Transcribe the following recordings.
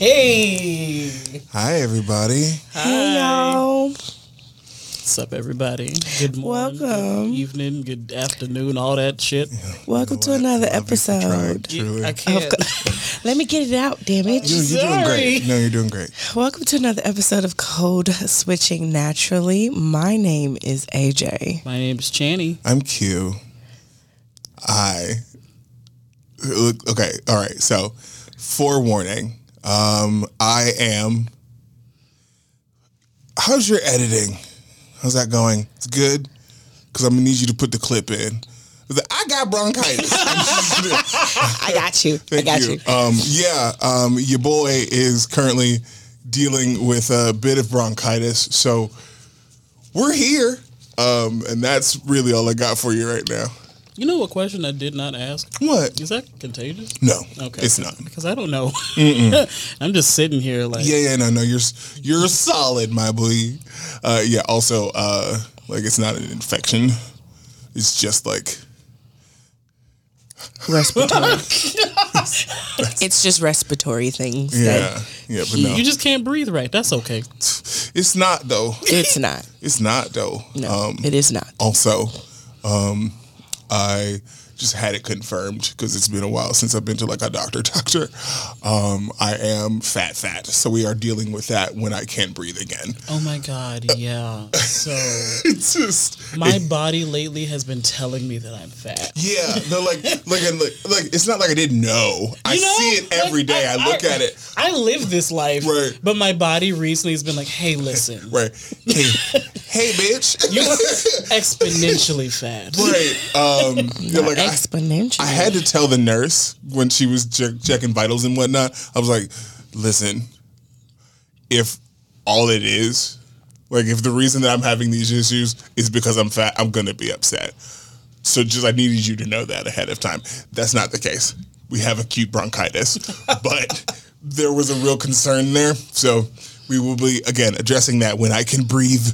Hey. Hi, everybody. Hey y'all. What's up, everybody? Good morning, Welcome. good evening, good afternoon, all that shit. Welcome to what? another Love you for episode. Truly. I can't. Let me get it out, damn it. You're, you're doing great. No, you're doing great. Welcome to another episode of Code Switching Naturally. My name is AJ. My name is Channy. I'm Q. I look okay. All right. So, forewarning. Um, I am. How's your editing? How's that going? It's good. Because I'm gonna need you to put the clip in. I got bronchitis. I got you. I got you. you. Um, yeah, um, your boy is currently dealing with a bit of bronchitis, so we're here, um, and that's really all I got for you right now. You know what question I did not ask? What? Is that contagious? No, Okay. it's not. Because I don't know. I'm just sitting here like, Yeah, yeah, no, no, you're you're solid, my boy. Uh, yeah. Also, uh, like it's not an infection. It's just like Respiratory. it's just respiratory things. yeah, that- yeah, but you, no, you just can't breathe right. That's okay. it's not though. It's not. It's not though. No, Um, it is not. Also, um, I just had it confirmed because it's been a while since I've been to like a doctor. Doctor, um, I am fat, fat. So we are dealing with that when I can't breathe again. Oh my God. Yeah. So It's just my body lately has been telling me that I'm fat. yeah. No, like like and, like like it's not like I didn't know. I know, see it every like, day. I, look at it. I live this life, Right. but my body recently has been like, "Hey, listen, Right. Hey, hey, bitch. you're exponentially fat." right. Um. you're like I, Exponential. I had to tell the nurse when she was che- checking vitals and whatnot. I was like, "Listen, if all it is, like, if the reason that I'm having these issues is because I'm fat, I'm gonna be upset. So just I needed you to know that ahead of time. That's not the case. We have acute bronchitis, but there was a real concern there. So we will be again addressing that when I can breathe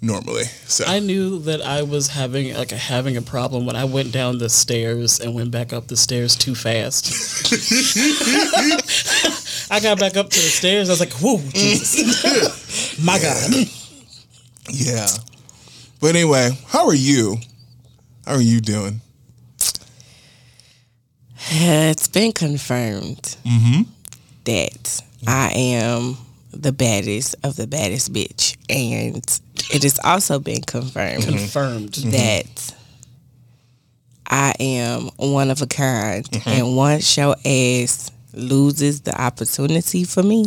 normally. So I knew that I was having like a, having a problem when I went down the stairs and went back up the stairs too fast. I got back up to the stairs. I was like, "Whoa, Jesus, my God!" Yeah. But anyway, how are you? How are you doing? It's been confirmed mm-hmm. that I am the baddest of the baddest bitch. And it has also been confirmed Confirmed. Mm-hmm. that I am one of a kind. Mm-hmm. And once your ass loses the opportunity for me,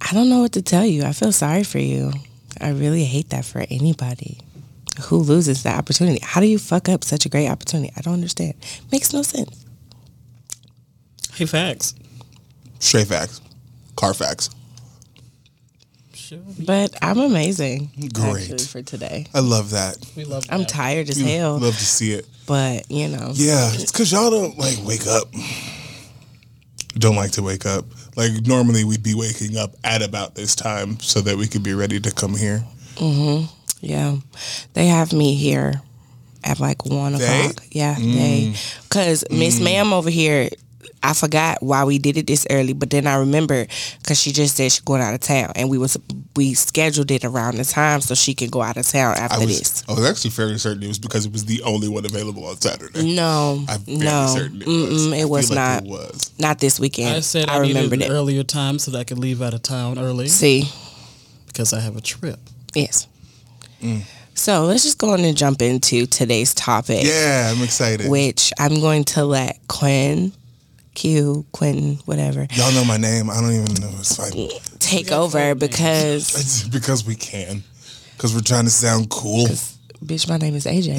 I don't know what to tell you. I feel sorry for you. I really hate that for anybody who loses the opportunity. How do you fuck up such a great opportunity? I don't understand. Makes no sense. Hey, facts. Straight facts. Car facts. Sure, But I'm amazing. Great. Actually, for today. I love that. we love. That. I'm tired as hell, Love to see it. but you know, Yeah, it's because y'all don't like wake up. Don't like to wake up. Like normally we'd be waking up at about this time so that we could be ready to come here. Mm-hmm. Yeah, they have me here at like one They? Mm. o'clock. Yeah, they because Miss Ma'am over here. I forgot why we did it this early, but then I remember because she just said she's going out of town, and we was we scheduled it around the time so she can go out of town I after was this. I was actually fairly certain it was because it was the only one available on Saturday. No, I'm fairly no, certain it was. Mm-mm, I it feel was like not. It was. Not this weekend. I said I, I remember needed that. an earlier time so that I could leave out of town early See, because I have a trip. yes. Mm. So let's just go on and jump into today's topic. Yeah, I'm excited. which I'm going to let Quinn, Q, Quentin, whatever, Y'all know my name. I don't even know. It's fine. take over because, It's because we can. Because we're trying to sound cool. bitch, my name is AJ.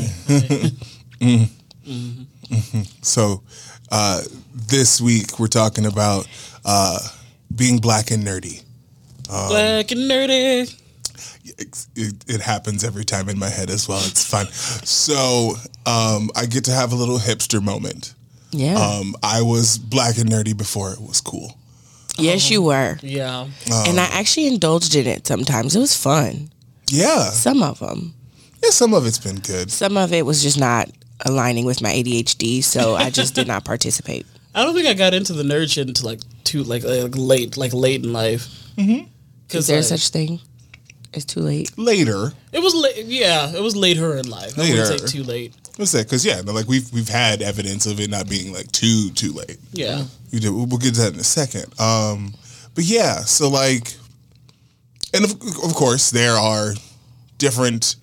So, uh, this week we're talking about uh, being black and nerdy. Um, Black and nerdy. It, it, it happens every time in my head as well. It's fun. So, um, I get to have a little hipster moment. Yeah. Um, I was black and nerdy before it was cool. yes, you were. Yeah. and I actually indulged in it sometimes. It was fun. Yeah, Some of them. yeah. Some of it's been good. Some of it was just not aligning with my ADHD, so I just did not participate. I don't think I got into the nerd shit until like too like like late like late in life. Mm-hmm. Is Because there such thing? It's too late. Later, it was late. Yeah, it was later in life. I Later. wouldn't say too late. What's that? Because yeah, no, like we've we've had evidence of it not being like too too late. Yeah. We did. We'll we'll get to that in a second. Um, but yeah, so like, and of, of course there are different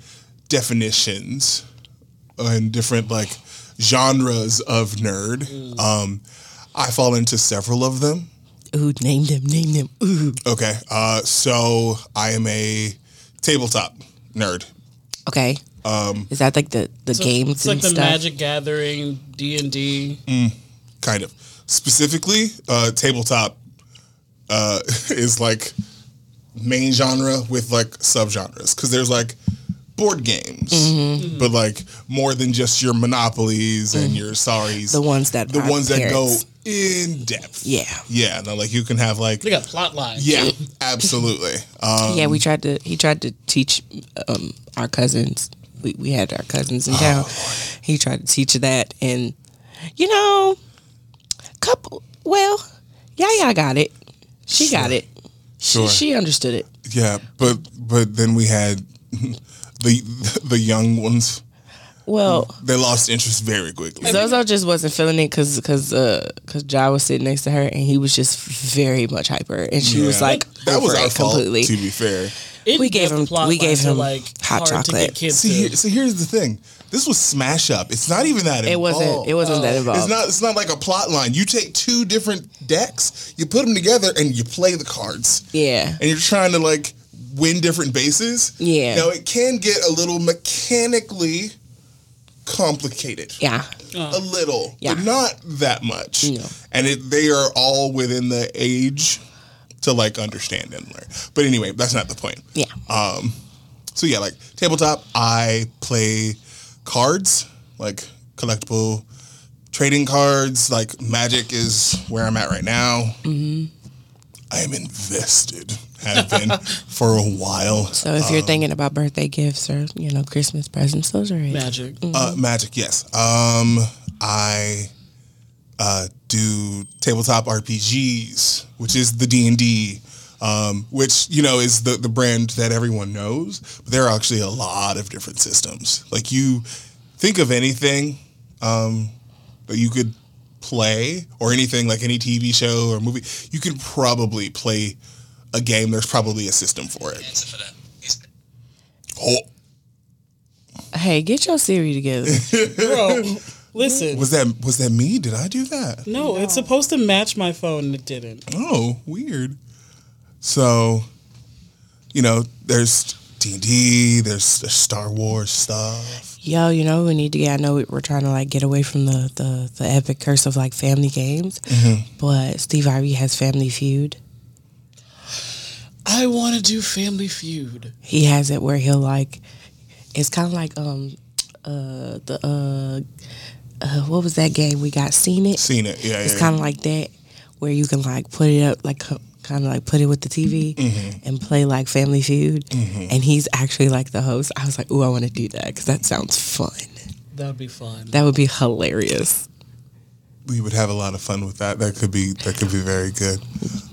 definitions and different like genres of nerd. Um, I fall into several of them. Ooh, name them, name them. Ooh. Okay, uh, so I am a tabletop nerd. Okay. Um, Is that like the the So games It's like and the stuff? Magic Gathering, D and D. kind of specifically uh tabletop uh is like main genre with like subgenres because there's like board games Mm-hmm. but like more than just your monopolies and your sorries The ones that the are ones that go in depth Yeah. yeah no like you can have like They got plot lines. yeah absolutely um yeah, we tried to. He tried to teach um, our cousins. We we had our cousins in town. Oh, he tried to teach her that, and you know, couple. Well, yeah, yeah, I got it. She got it. Sure. She, she understood it. yeah but but then we had the the young ones Well, they lost interest very quickly Zozo just wasn't feeling it because because uh, cause Ja was sitting next to her and he was just very much hyper and she was like that was our it fault completely. to be fair In We gave him- plot we gave him like hot chocolate. get kids See, here, so here's the thing. This was Smash Up. It's not even that. It wasn't. It wasn't that involved. It's not. It's not like a plot line. You take two different decks, you put them together, and you play the cards. Yeah. And you're trying to like win different bases. Yeah. Now it can get a little mechanically complicated. Yeah. A little, Yeah. but not that much. No. And it, they are all within the age to like understand and learn. But anyway, that's not the point. Yeah. Um, so yeah, like tabletop, I play cards, like collectible trading cards. Like Magic is where I'm at right now. Mm-hmm. I am invested. Have been for a while. So if Um, you're thinking about birthday gifts or you know Christmas presents, those are it. Magic. Uh, Magic, yes. Um, I uh, do tabletop RPGs, which is the D and D, um, which you know is the the brand that everyone knows. But there are actually a lot of different systems. Like you think of anything um, that you could play, or anything like any TV show or movie, you can probably play a game. There's probably a system for it. Oh, Hey, get your Siri together. Bro, listen. was that was that me? Did I do that? No, it's supposed to match my phone and it didn't. Oh, weird. So, you know, there's D and D. There's, there's Star Wars stuff. Yo, you know we need to get. I know we- we're trying to like get away from the the, the epic curse of like family games, Mm-hmm. but Steve Harvey has Family Feud. I want to do Family Feud. He has it where he'll like. It's kind of like um uh the uh, uh what was that game we got? Scene It. Scene It? Yeah, It's yeah. kind of like that, where you can like put it up, like kind of like put it with the TV Mm-hmm. and play like Family Feud. And he's actually like the host. I was like, ooh, I want to do that because that sounds fun. That would be fun. That would be hilarious. we would have a lot of fun with that. That could be that could be very good.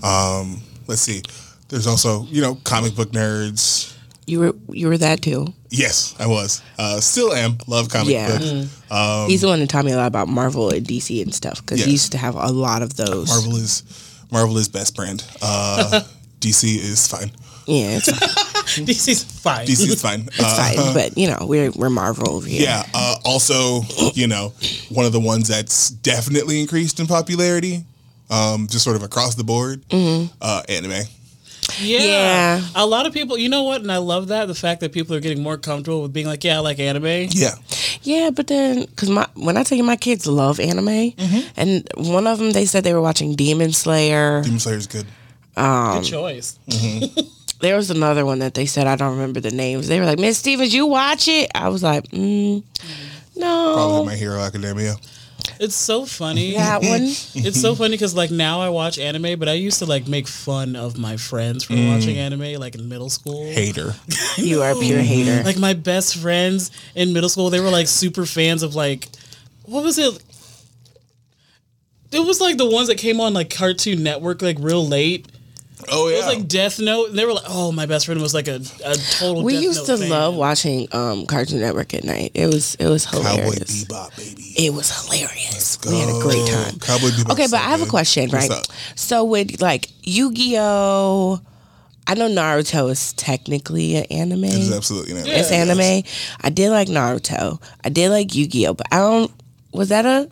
Um, let's see. There's also you know comic book nerds. You were you were that too. Yes, I was. Uh, still am. Love comic Yeah. books. Um, he's the one that taught me a lot about Marvel and DC and stuff because Yes. he used to have a lot of those. Marvel is Marvel is best brand. Uh, DC is fine. Yeah, it's fine. DC's fine. DC is fine. It's Uh, fine, but you know we're we're Marvel over here. Yeah. Uh, also, you know, one of the ones that's definitely increased in popularity, um, just sort of across the board, uh, anime. Yeah. Yeah. A lot of people, you know what? And I love that the fact that people are getting more comfortable with being like, yeah, I like anime. Yeah. Yeah, but then because my when I tell you my kids love anime, mm-hmm. and one of them they said they were watching Demon Slayer. Demon Slayer is good. Um, good choice. Mm-hmm. There was another one that they said I don't remember the names. They were like, Miss Stevens, you watch it? I was like, mm, no, Probably My Hero Academia. It's so funny. that one. It's so funny because like now I watch anime, but I used to like make fun of my friends for watching anime, like in middle school. Hater. You are a pure hater. Like my best friends in middle school, they were like super fans of like, what was it? it was like the ones that came on like Cartoon Network like real late. Oh It yeah. was like Death Note, and they were like, "Oh, my best friend was like a, a total." We Death used Note to fan. love watching um, Cartoon Network at night. It was it was hilarious. Cowboy hilarious. Bebop, baby. It was hilarious. We had a great time. Cowboy Bebop. Okay, but I have a question, right? So with like Yu-Gi-Oh, I know Naruto is technically an anime. It's absolutely not. It's anime. I did like Naruto. I did like Yu-Gi-Oh, but I don't. Was that a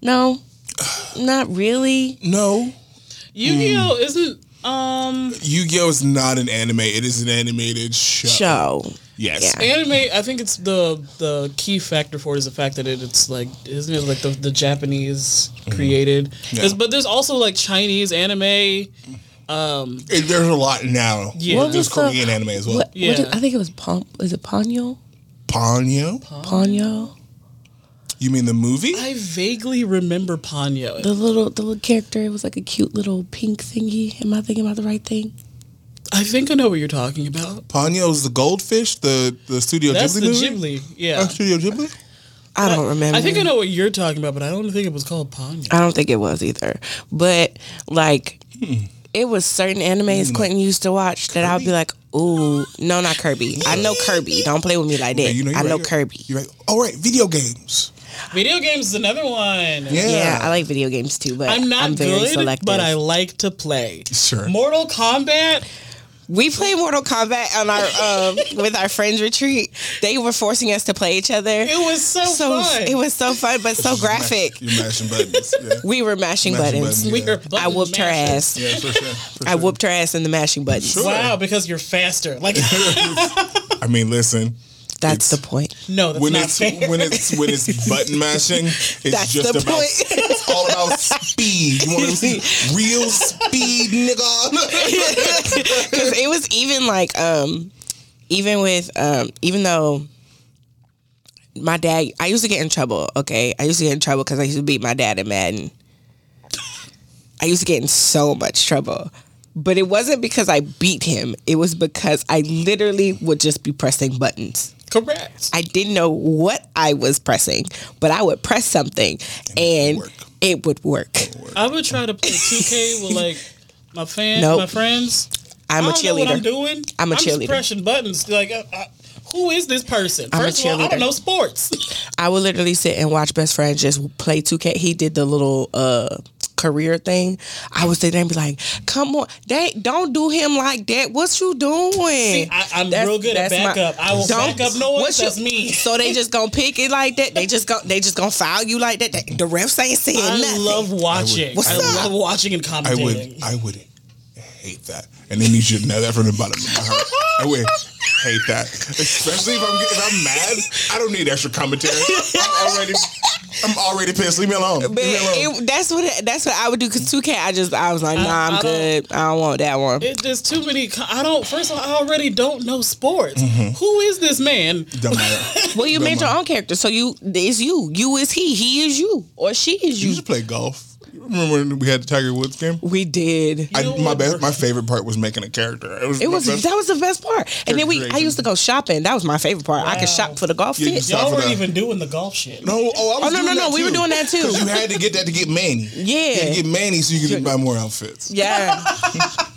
no? Not really. No, Yu-Gi-Oh isn't um Yu-Gi-Oh is not an anime. It is an animated show. Show. Yes. Yeah. anime. I think it's the the key factor for it is the fact that it, it's like isn't it like the, the Japanese created? There's- But there's also like Chinese anime. Um, It- there's a lot now. Yeah. What There's was the- Korean anime as well. What, Yeah. what did- I think it was Pon. Is it Ponyo? Ponyo? Ponyo. You mean the movie? I vaguely remember Ponyo. The little the little character. It was like a cute little pink thingy. Am I thinking about the right thing? I think I know what you're talking about. Ponyo's the goldfish, the the Studio That's Ghibli the movie. Ghibli. Yeah. Oh, Studio Ghibli. I don't remember. I think I know what you're talking about, but I don't think it was called Ponyo. I don't think it was either. But like, Hmm. it was certain animes Quentin used to watch that I would be like, "Ooh, no, not Kirby. I know Kirby. Don't play with me like that. Yeah, you know, you're I know right. Kirby. You're right. All right, video games. Video games is another one. Yeah. Yeah, I like video games too, but I'm not I'm, not very good, selective. but I like to play. Sure. Mortal Kombat. We played Mortal Kombat on our um, with our friends retreat. They were forcing us to play each other. It was so, so fun. it was so fun, but so graphic. You're mashing buttons. Yeah. We were mashing, Mashing buttons. buttons. We were I button whooped her ass. Yeah, for sure. For I sure. whooped her ass in the mashing buttons. Sure. Wow, because you're faster. Like I mean, listen. That's It's- the point. no, that's when not it's fair. when it's when it's button mashing, it's That's just the about point. it's all about speed. You want to see real speed, nigga? Because it was even like, um, even with, um, even though my dad, I used to get in trouble. Okay, I used to get in trouble because I used to beat my dad in Madden. I used to get in so much trouble. But it wasn't because I beat him. It was because I literally would just be pressing buttons. Correct. I didn't know what I was pressing, but I would press something and work. it would work. I would try to play 2K with like my fan, Nope. my friends. I'm I a don't know what I'm doing. I'm a just cheerleader. pressing buttons. Like, uh, uh, who is this person? I'm a First of all, I don't know sports. I would literally sit and watch best friends just play 2K. He did the little uh career thing. I would sit there and be like, "Come on, they don't do him like that. What you doing?" See, I, I'm That's- real good at that's my- backup. I will Don't- back up noise. what you- That's me. So they just gonna pick it like that. They just go. They just gonna foul you like that. They- the refs ain't saying I nothing. love watching. What's I up? love watching and I would I would hate that, and then you should know that from the bottom of my heart. I would hate that, especially if I'm if I'm mad. I don't need extra commentary. I'm already I'm already pissed. Leave me alone. But me alone. it, that's what it, that's what I would do. Cause 2K, I just I was like, nah, I I'm don't- good. I don't want that one. It's just too many. I don't. First of all, I already don't know sports. Mm-hmm. Who is this man? Don't matter. Well, you Don't made your own character, so you it's you. You is he. He is you, or she is You you. should play golf. You Remember when we had the Tiger Woods game? We did. I, my best, my favorite part was making a character. It was, It was that was the best part. And then we I used to go shopping. That was my favorite part. I could shop for the golf Yeah, you fit. saw- Y'all weren't even doing the golf shit. No, oh, I was Oh, no, doing no, no, that we were doing that too. you had to get that to get Manny. Yeah. You had to get Manny so you could buy more outfits. Yeah.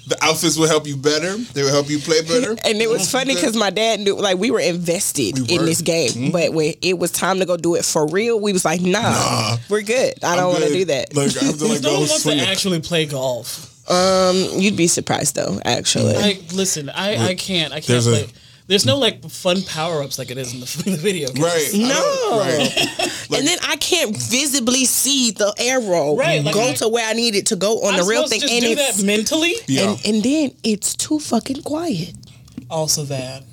The outfits will help you better. They will help you play better. And it was funny because my dad knew, like, we were invested We in this game. Mm-hmm. But when it was time to go do it for real, we was like, nah, we're good. I don't want to do that. Like, I have to like No go one wants to actually play golf. Um, you'd be surprised though, actually. I listen. I, I can't. I can't There's a- play. There's no like fun power ups like it is in the, in the video. games. Right. No. don't- Right. and then I can't visibly see the arrow Right, like go I- to where I need it to go on I'm the real thing. to And just do it's that mentally. Yeah. and, and then it's too fucking quiet. Also, that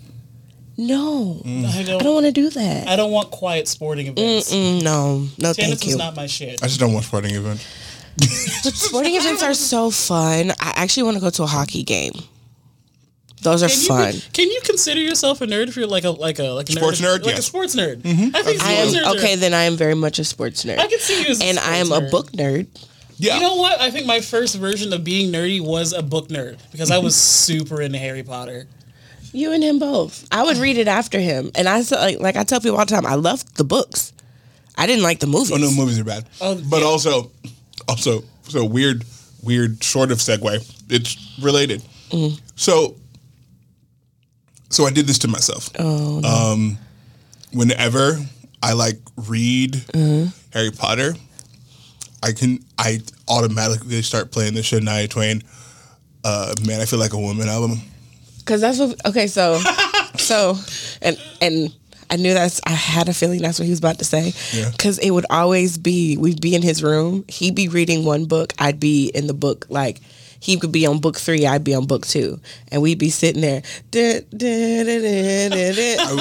No. Mm. I don't. I don't want to do that. I don't want quiet sporting events. Mm, no, no, Tennis thank was you. not my shit. I just don't want sporting events. But sporting events are so fun. I actually want to go to a hockey game. Those are Can you, fun. can you consider yourself a nerd if you're like a like a like a Sports nerd? Like a sports nerd. Mm-hmm. I think I sports nerds am are- okay. Then I am very much a sports nerd, I can see you as and I am sports a book nerd. Yeah. You know what? I think my first version of being nerdy was a book nerd because I was super into Harry Potter. You and him both. I would read it after him, and I said, like, like I tell people all the time, I loved the books. I didn't like the movies. Oh no, movies are bad. Oh, but yeah. also, Also, so weird, weird sort of segue. It's related. So, so I did this to myself. Oh Um, whenever I like read Harry Potter, I can I automatically start playing the Shania Twain. Uh, man, I feel like a woman album. Cause that's what. Okay, so, so, and and I knew that's. I had a feeling that's what he was about to say. Yeah. Cause it would always be. We'd be in his room. He'd be reading one book. I'd be in the book. Like he could be on book three. I'd be on book two, and we'd be sitting there. Dun, dun, I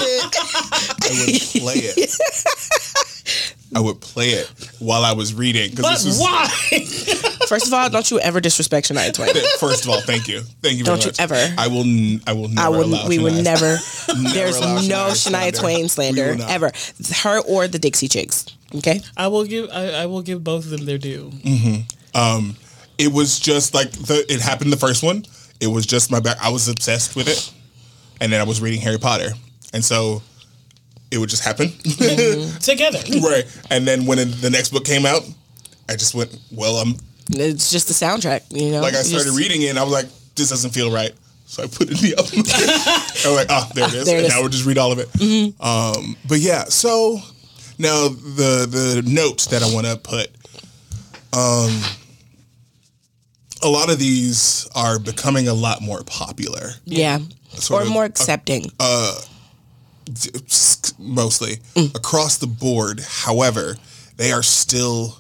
would play it. I would play it while I was reading But this was why? First of all, don't you ever disrespect Shania Twain. First of all, thank you, thank you. Very Don't you ever. I will. n- I will never I would. allow. We would Shania- never. There's allow no Shania Shania. Twain slander ever. Her or the Dixie Chicks. Okay. I will give. I, I will give both of them their due. Um, it was just like the. It happened the first one. It was just my back. I was obsessed with it, and then I was reading Harry Potter, and so it would just happen. Together. right. And then when the next book came out, I just went, well, I'm It's just the soundtrack. You know. like I started just- reading it, and I was like, this doesn't feel right. So I put it in the album. I was like, oh, there it is. Ah, there it and is. now we'll just read all of it. Mm-hmm. Um, but yeah, so now the the note that I want to put. Um, a lot of these are becoming a lot more popular, Yeah. Sort or more a- accepting. Uh, mostly mm. across the board. However, they are still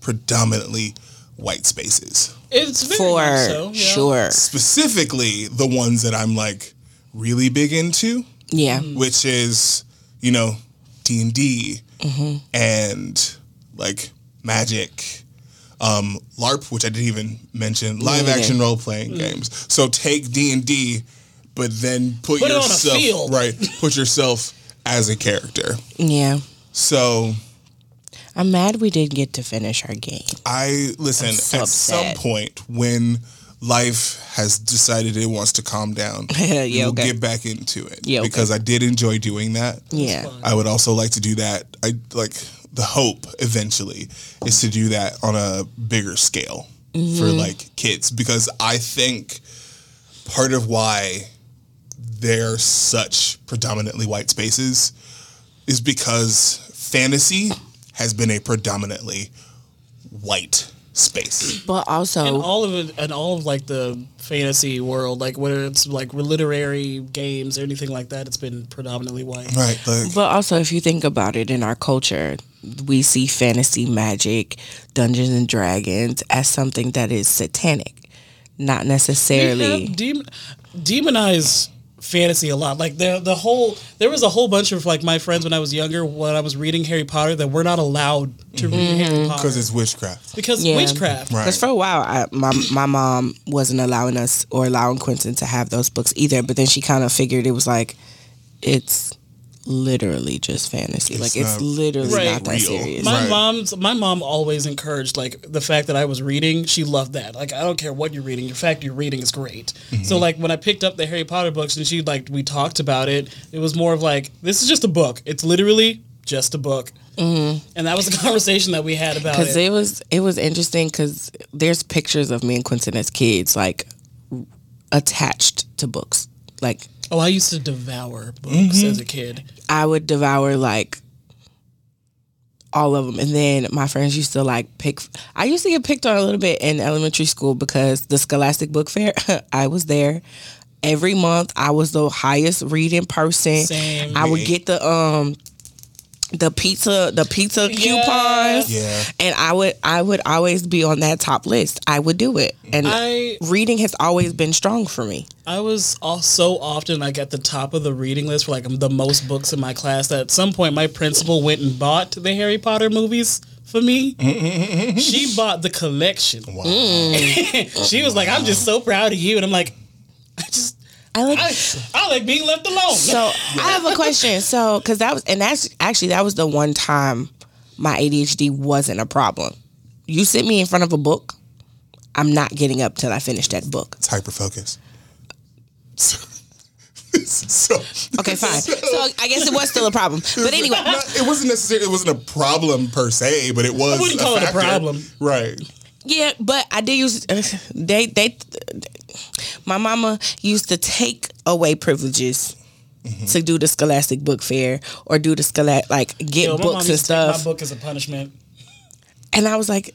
predominantly white spaces. It's very for much so, yeah. sure. specifically the ones that I'm like really big into, Yeah. Mm. which is you know D and D mm-hmm. and like Magic, um, LARP, which I didn't even mention, live Yeah. action role playing mm. games. So take D and D, but then put, Put it on a yourself field. right, put yourself as a character. Yeah. So I'm mad we didn't get to finish our game. I listen so at some point when life has decided it wants to calm down. Yeah, we will okay. get back into it Yeah, okay. because I did enjoy doing that. Yeah. I would also like to do that. I like the hope eventually is to do that on a bigger scale for Mm-hmm. like kids because I think part of why they're such predominantly white spaces is because fantasy has been a predominantly white space. But And also, all of it, and all of like the fantasy world, like whether it's like literary games or anything like that, it's been predominantly white. Right. Like but also, if you think about it in our culture, we see fantasy, magic, Dungeons and Dragons as something that is satanic, not necessarily. have demon, demonize fantasy a lot. Like the the whole there was a whole bunch of like my friends when I was younger when I was reading Harry Potter that we're not allowed to read mm-hmm. Harry Potter because it's witchcraft. because Yeah. witchcraft. Right. Because for a while, I, my my mom wasn't allowing us or allowing Quentin to have those books either. But then she kind of figured it was like, it's literally just fantasy. like it's literally Right. not that real. serious. My Right. mom's my mom always encouraged like the fact that I was reading. She loved that. Like I don't care what you're reading. The fact you're reading is great. Mm-hmm. So like when I picked up the Harry Potter books and she like we talked about it, it was more of like this is just a book. It's literally just a book. And that was a conversation that we had about Because it. it was it was interesting because there's pictures of me and Quentin as kids like attached to books. Like Oh, I used to devour books Mm-hmm. as a kid. I would devour like all of them. And then my friends used to like pick. I used to get picked on a little bit in elementary school because the Scholastic Book Fair, I was there. Every month, I was the highest reading person. Same. I would get the um the pizza the pizza coupons. Yeah. And I would I would always be on that top list. I would do it. And I reading has always been strong for me. I was all, so often like at the top of the reading list for like the most books in my class that at some point my principal went and bought the Harry Potter movies for me. she bought the collection. Wow. she was like, "I'm just so proud of you," and I'm like, "I just I like I, I like being left alone." So I have a question. So because that was and that's actually that was the one time my ADHD wasn't a problem. You sit me in front of a book, I'm not getting up till I finish that book. It's hyper focus. so Okay, fine. So I guess it was still a problem. But anyway, Not- it wasn't necessarily it wasn't a problem per se, but it was. wouldn't call it a factor. problem. right? yeah, but I did use they they my mama used to take away privileges to do the Scholastic Book Fair or do the scholastic like get Yo, books and stuff. My book as a punishment. And I was like,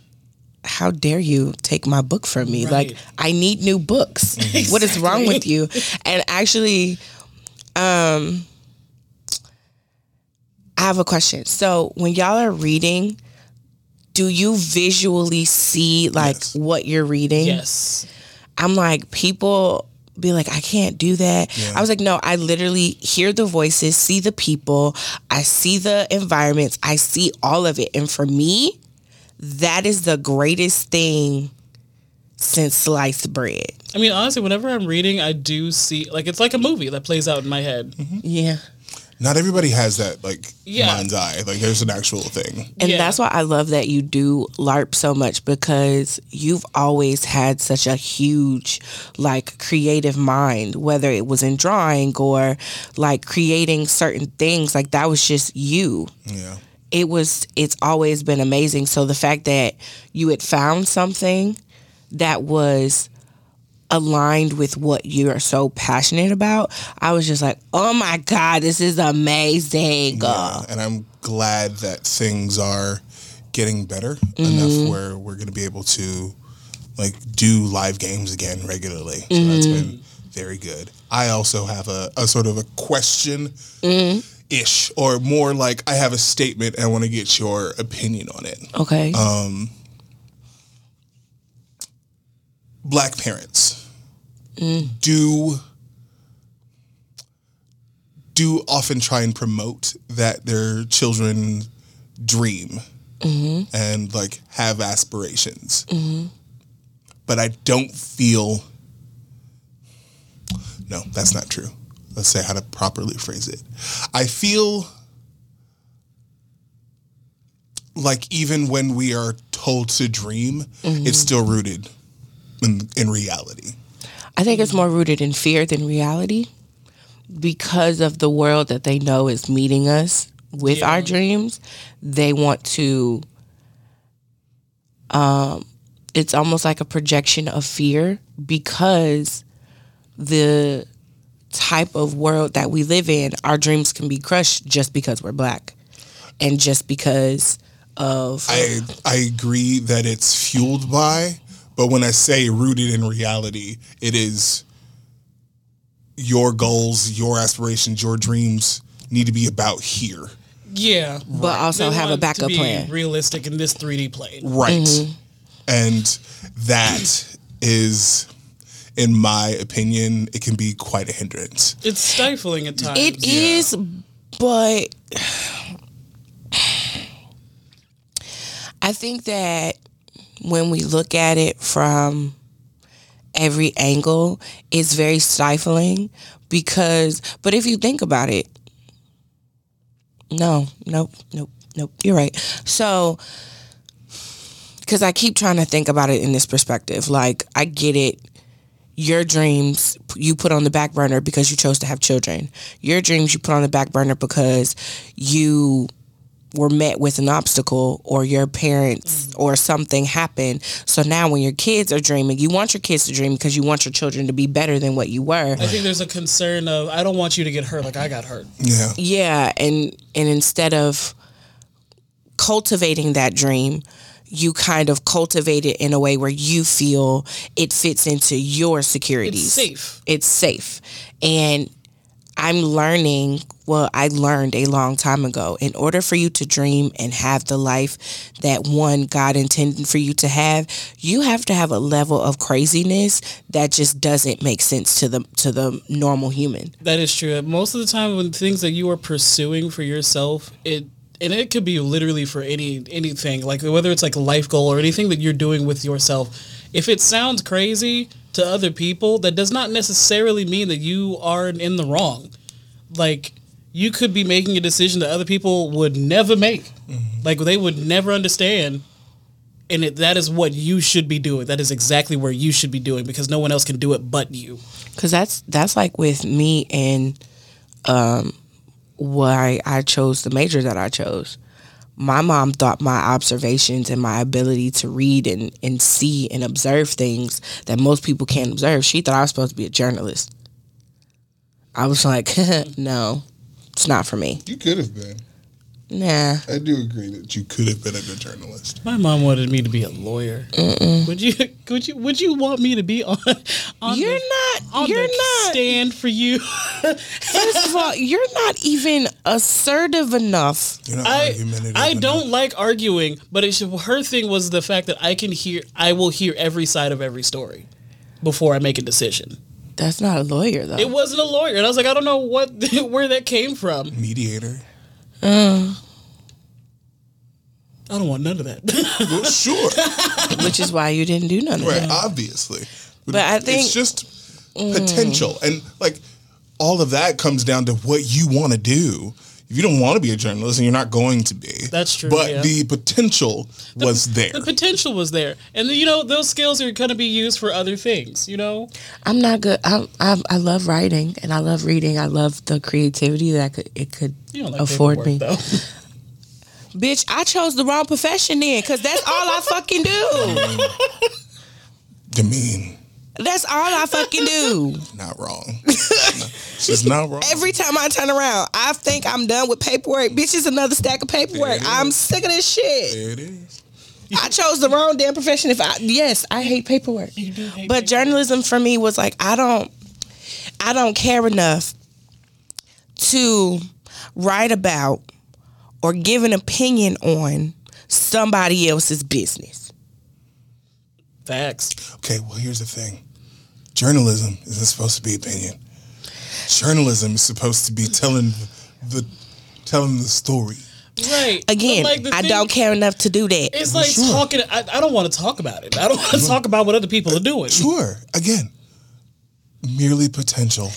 how dare you take my book from me? Right. Like, I need new books. What is wrong with you? And actually, um, I have a question. So, when y'all are reading, do you visually see like Yes. what you're reading? Yes. I'm like, people be like, I can't do that. I was like, no, I literally hear the voices, see the people, I see the environments, I see all of it. And for me, that is the greatest thing since sliced bread. I mean, honestly, whenever I'm reading, I do see like it's like a movie that plays out in my head. Yeah. Not everybody has that like Yeah. mind's eye. Like there's an actual thing. And Yeah. that's why I love that you do LARP so much because you've always had such a huge, like, creative mind, whether it was in drawing or like creating certain things. Like, that was just you. Yeah. It was, it's always been amazing. So the fact that you had found something that was aligned with what you're so passionate about, I was just like, oh my God, this is amazing. Yeah, and I'm glad that things are getting better enough mm-hmm. where we're going to be able to like do live games again regularly. So that's mm-hmm. been very good. I also have a, a sort of a question ish, mm-hmm. or more like I have a statement and I want to get your opinion on it. Okay. Um, Black parents do do often try and promote that their children dream and like have aspirations. But I don't feel no, that's not true. Let's say how to properly phrase it. I feel like even when we are told to dream, it's still rooted in, in reality. I think it's more rooted in fear than reality because of the world that they know is meeting us with our dreams. They want to, um, it's almost like a projection of fear because the type of world that we live in, our dreams can be crushed just because we're black and just because of. I I agree that it's fueled by, but when I say rooted in reality, it is your goals, your aspirations, your dreams need to be about here. Yeah, But also They have a want to backup be plan. Realistic in this 3D plane. Right. Mm-hmm. And that is in my opinion, it can be quite a hindrance. It's stifling at times. It is, but I think that when we look at it from every angle, it's very stifling because, but if you think about it, no, nope, nope, nope, you're right. So, because I keep trying to think about it in this perspective, like, I get it your dreams you put on the back burner because you chose to have children. Your dreams you put on the back burner because you were met with an obstacle or your parents mm-hmm. or something happened. So now when your kids are dreaming, you want your kids to dream because you want your children to be better than what you were. I think there's a concern of I don't want you to get hurt like I got hurt. Yeah. Yeah, and and instead of cultivating that dream, you kind of cultivate it in a way where you feel it fits into your securities. It's safe. It's safe. And I'm learning, well, I learned a long time ago. In order for you to dream and have the life that one God intended for you to have, you have to have a level of craziness that just doesn't make sense to the to the normal human. That is true. Most of the time, when things that you are pursuing for yourself, it and it could be literally for any anything, like whether it's like a life goal or anything that you're doing with yourself. If it sounds crazy to other people, that does not necessarily mean that you are in the wrong. Like you could be making a decision that other people would never make. Like they would never understand. and it, that is what you should be doing. That is exactly where you should be doing because no one else can do it but you. Cause that's that's like with me and um why I chose the major that I chose. My mom thought my observations and my ability to read and, and see and observe things that most people can't observe. She thought I was supposed to be a journalist. I was like, no, it's not for me. You could have been. Nah. I do agree that you could have been a good journalist. My mom wanted me to be a lawyer. Would you? Would you? Would you want me to be on? on You're the, not on you're the not stand for you. first of all, you're not even assertive enough. You're not I I enough. don't like arguing, but it should, her thing was the fact that I can hear. I will hear every side of every story before I make a decision. That's not a lawyer though. It wasn't a lawyer, and I was like, I don't know what where that came from. mediator. Uh. I don't want none of that. Well, sure, which is why you didn't do none of that. right? that. Obviously, But I think- it's just mm. potential, and like all of that comes down to what you want to do. If you don't want to be a journalist, and you're not going to be, That's true, But yeah. the potential was there. the potential was there, and you know those skills are going to be used for other things. You know, I'm not good. I, I I love writing and I love reading. I love the creativity that could it could you like afford me. though. Bitch, I chose the wrong profession then, cause that's all I fucking do. Demean, That's all I fucking do. not wrong. She's not wrong. Every time I turn around, I think I'm done with paperwork. Bitch, it's another stack of paperwork. It is. I'm sick of this shit. there it is. I chose the wrong damn profession. If I yes, I hate paperwork. You do hate But journalism for me was like I don't I don't care enough to write about or give an opinion on somebody else's business. Facts. Okay, well, here's the thing journalism isn't supposed to be opinion. Journalism is supposed to be telling the telling the story. Right. Again, like, I thing- don't care enough to do that. It's like talking. I, I don't want to talk about it. I don't want to talk about what other people are doing. Sure, again, merely potential.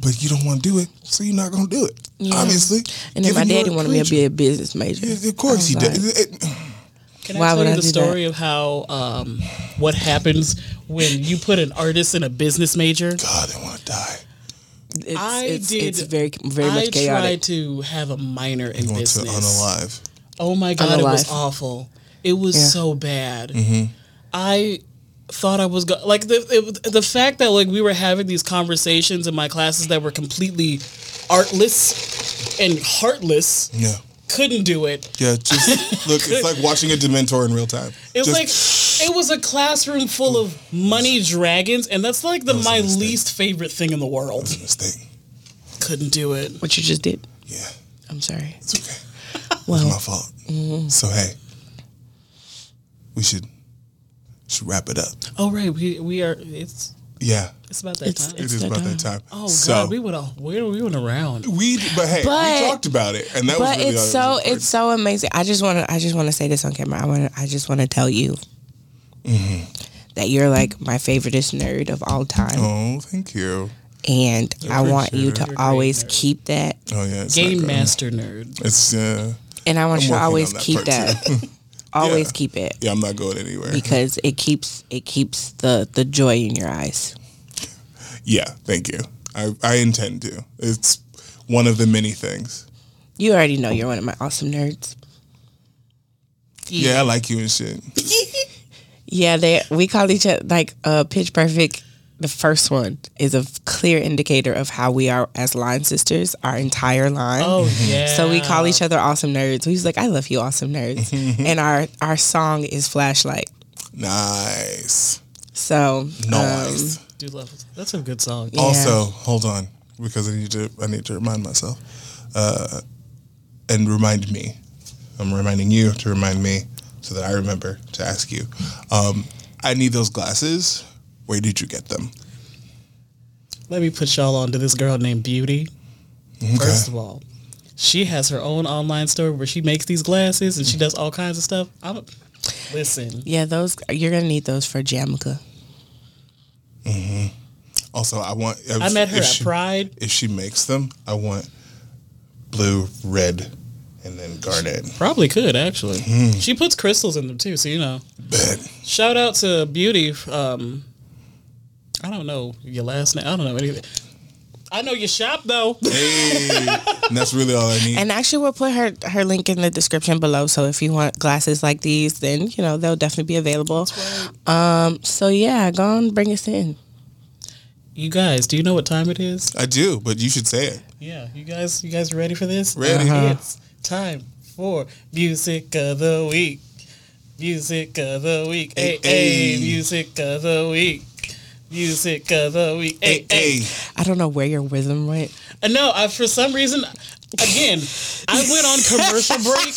But you don't want to do it, so you're not going to do it. Obviously. and then my daddy wanted me to be a business major. Yeah, Of course he I did. It- it- Can Why I tell would you the do story of how um, what happens when you put an artist in a business major? God, I want to die. It's, I it's, did- it's very very I much chaotic. tried to have a minor in I want to business. unalive. Oh my god, it was awful. It was Yeah. so bad. Mm-hmm. I thought I was go- like the it, the fact that like we were having these conversations in my classes that were completely artless and heartless. Yeah. Couldn't do it. Yeah, just look, it's like watching a Dementor in real time. It was Just- like it was a classroom full of money dragons, and that's like the was a my least favorite thing in the world. It's a mistake. Couldn't do it. What you just did. Yeah, I'm sorry. it's okay. Well, It's my fault. Mm-hmm. So hey, we should should wrap it up. Oh right, we we are. It's Yeah, it's about that It's- time. it It's is that about that time. time. oh so god, we went all we we went around. we, but hey, But- we talked about it, and that was but really it's so important. it's so amazing. I just want to I just want to say this on camera. I want to I just want to tell you Mm-hmm. that you're like my favoriteest nerd of all time, Oh, thank you. and I want you to it. You're a great always nerd. keep that, Oh yeah, Game good. master nerd. It's uh, and I want I'm you to always that keep that. always Yeah. keep it yeah, I'm not going anywhere. because it keeps it keeps the the joy in your eyes. Yeah, thank you. I I intend to. It's one of the many things. You already know you're one of my awesome nerds. Yeah, I like you and shit. Yeah, they we call each other like uh, Pitch Perfect. The first one is a clear indicator of how we are as line sisters. Our entire line. Oh yeah. So we call each other awesome nerds. He's like, I love you, awesome nerds. and our our song is Flashlight. Nice, So nice. um, Do love it. That's a good song. Yeah. Also, hold on, because I need to I need to remind myself, uh, and remind me. I'm reminding you to remind me, so that I remember to ask you. Um, I need those glasses. Where did you get them? Let me put y'all on to this girl named Beauty. First of all, she has her own online store where she makes these glasses and she does all kinds of stuff. I'm listen. yeah, those you're gonna need those for Jamaica. Also, I want. I met her at she, Pride. If she makes them, I want blue, red, and then Garnet. Probably could actually. Hmm. She puts crystals in them too, so you know. Bet. Shout out to Beauty. Um, I don't know your last name. I don't know anything. I know your shop though. Hey, and that's really all I need. And actually, we'll put her her link in the description below. So if you want glasses like these, then you know they'll definitely be available. Um. So yeah, go on, bring us in. You guys, do you know what time it is? I do, but you should say it. Yeah, you guys, you guys ready for this? Ready. It's time for music of the week. Music of the week. Hey, Hey, hey, hey. music of the week. Music of the week. Hey, hey. Hey, I don't know where your rhythm went. Uh, no, I, for some reason, again, I went on commercial break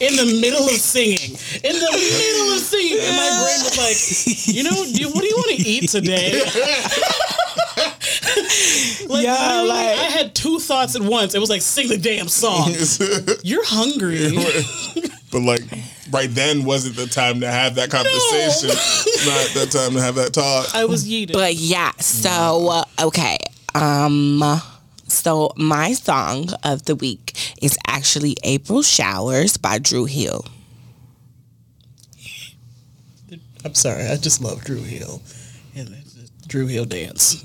in the middle of singing. In the middle of singing, and my brain was like, you know, do, what do you want to eat today? like, Yeah, like- I had two thoughts at once. It was like, sing the damn song. You're hungry. but like right then wasn't the time to have that conversation. Not the time to have that talk. I was yeeted. But yeah, so uh, okay. Um so my song of the week is actually April Showers by Drew Hill. I'm sorry, I just love Drew Hill. And it's just Drew Hill dance.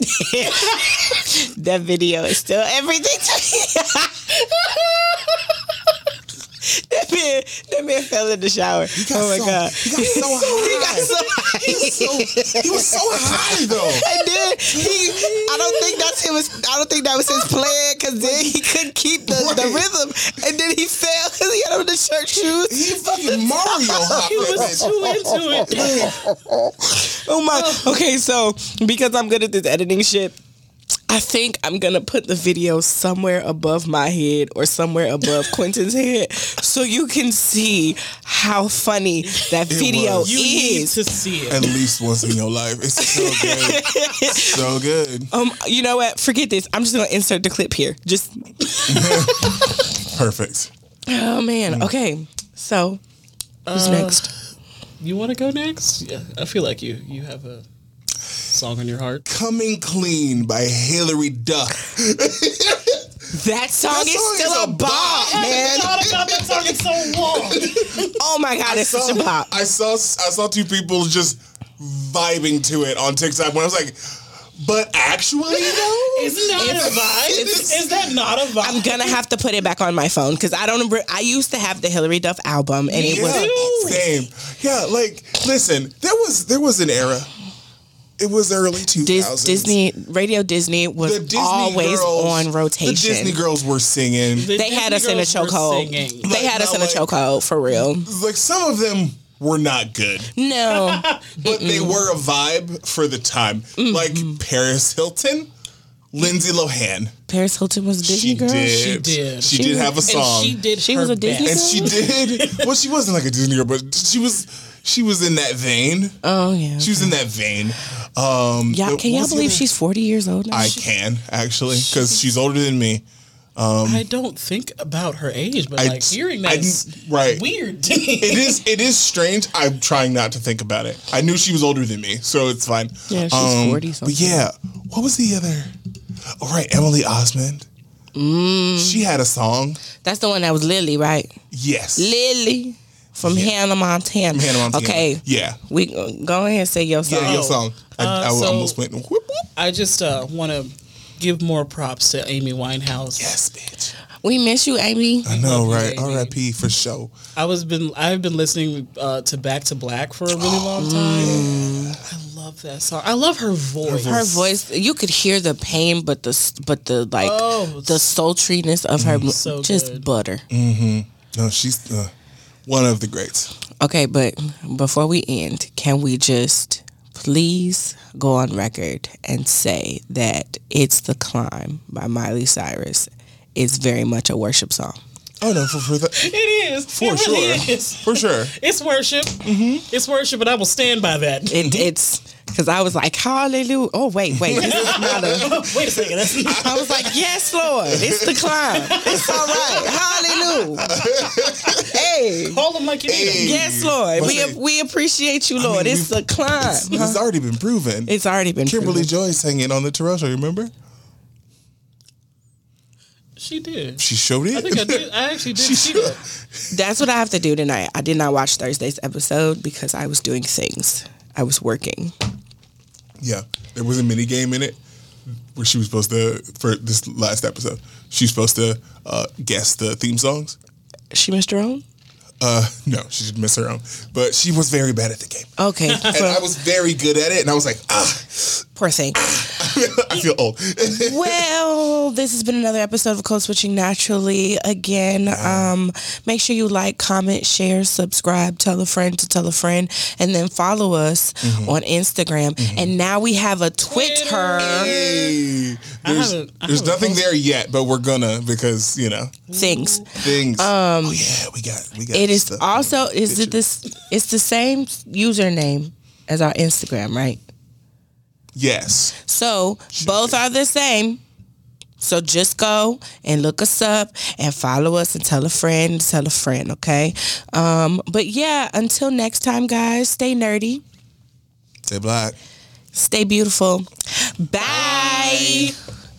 That video is still everything to me. that man, that man fell in the shower. Oh my so- god. He got so high. He got so high. He was so high though. And then he, I don't think that's him. I don't think that was his plan because then he couldn't keep the, the rhythm, and then he fell because he had on the shirt shoes. He fucking Mario He was too into it. Oh my. Okay, so because I'm good at this editing shit. I think I'm gonna put the video somewhere above my head or somewhere above Quentin's head so you can see how funny that video was. You need is. to see it. At least once in your life. It's so good. so good. Um, you know what? Forget this. I'm just gonna insert the clip here. Just Perfect. oh man. Okay, so who's next? You want to go next? Yeah, I feel like you you have a song on your heart. Coming Clean by Hilary Duff. That song That is song still is a a bop, bop, man. thought about that song in so long. Oh my god, it's such a bop. I saw I saw two people just vibing to it on TikTok when I was like, but actually though? Isn't that a vibe? it's- Is that not a vibe? I'm gonna have to put it back on my phone because I don't. Remember, I used to have the Hilary Duff album, and it Yeah, was same. Yeah, like listen, there was there was an era. It was early 2000s. Dis- Disney Radio Disney was Disney always girls, on rotation. The Disney girls were singing. The they had us in a girls chokehold. They Like, had us not in a like- chokehold for real. like some of them were not good, No, but they were a vibe for the time. Mm-hmm. Like Paris Hilton, Lindsay Lohan. Paris Hilton was a Disney She girl. did. She did. She, She did was- have a song. And she did. She her was a Disney best. And she did. Well, she wasn't like a Disney girl, but she was. She was in that vein. Oh yeah. She was in that vein. Um, Yeah, can y'all believe she's 40 years old now? I can actually because she's older than me. I don't think about her age, but I- like hearing I- that's right. weird. It is. It is strange. I'm trying not to think about it. I knew she was older than me, so it's fine. Yeah, she's 40 something. But yeah, what was the other? All right, Emily Osment. Mm. She had a song. That's the one that was Lily, right? Yes. Lily from Hannah Montana. Hannah Montana. Okay, Yeah. we go ahead and say your song. Yeah, your song. I, Uh, I so- almost went. Whoop, whoop. I just uh, want to give more props to Amy Winehouse. Yes, bitch. We miss you, Amy. I know, love you, right? baby. R.I.P. for sure. I was been I've been listening uh, to Back to Black for a really long Oh, time. I love that song. I love her voice. Her voice, you could hear the pain, but the but the like Oh, the sultriness of her, so just good. butter. Mm-hmm. No, she's uh, one of the greats. Okay, but before we end, can we just please go on record and say that "It's the Climb" by Miley Cyrus is very much a worship song. Oh no, for for that, It is. for it really sure, is. for sure. It's worship. Mm-hmm. It's worship, and I will stand by that. It, it's because I was like, "Hallelujah!" Oh wait, wait, this is not a. Wait a second. That's I was like, "Yes, Lord, it's the climb. It's all right. Hallelujah." Hey. hold them like you need them. Hey. Yes, Lord. We Listen, we appreciate you, Lord. mean, it's the climb. It's, it's already been proven. It's already been Kimberly proven. Joy sang it on the Terrell Show. Remember? She did. She showed it. I think I did. I actually did She see showed- that. That's what I have to do tonight. I did not watch Thursday's episode because I was doing things. I was working. Yeah, there was a mini game in it where she was supposed to for this last episode. She was supposed to uh, guess the theme songs. She missed her own? Uh, no, she didn't miss her own, but she was very bad at the game, Okay. and I was very good at it. And I was like, ah, Poor thing. I feel old. well, this has been another episode of Code Switching Naturally. Again, um, make sure you like, comment, share, subscribe, tell a friend to tell a friend, and then follow us mm-hmm. on Instagram. Mm-hmm. And now we have a Twitter. hey, there's, haven't- there's nothing there yet, but we're gonna because you know things. things. Um, oh yeah, we got we got. It is also is it this? It's the same username as our Instagram, right? Yes. So both are the same. So just go and look us up and follow us and tell a friend, tell a friend, okay? Um, but yeah, until next time, guys, stay nerdy, Stay black. stay beautiful. Bye.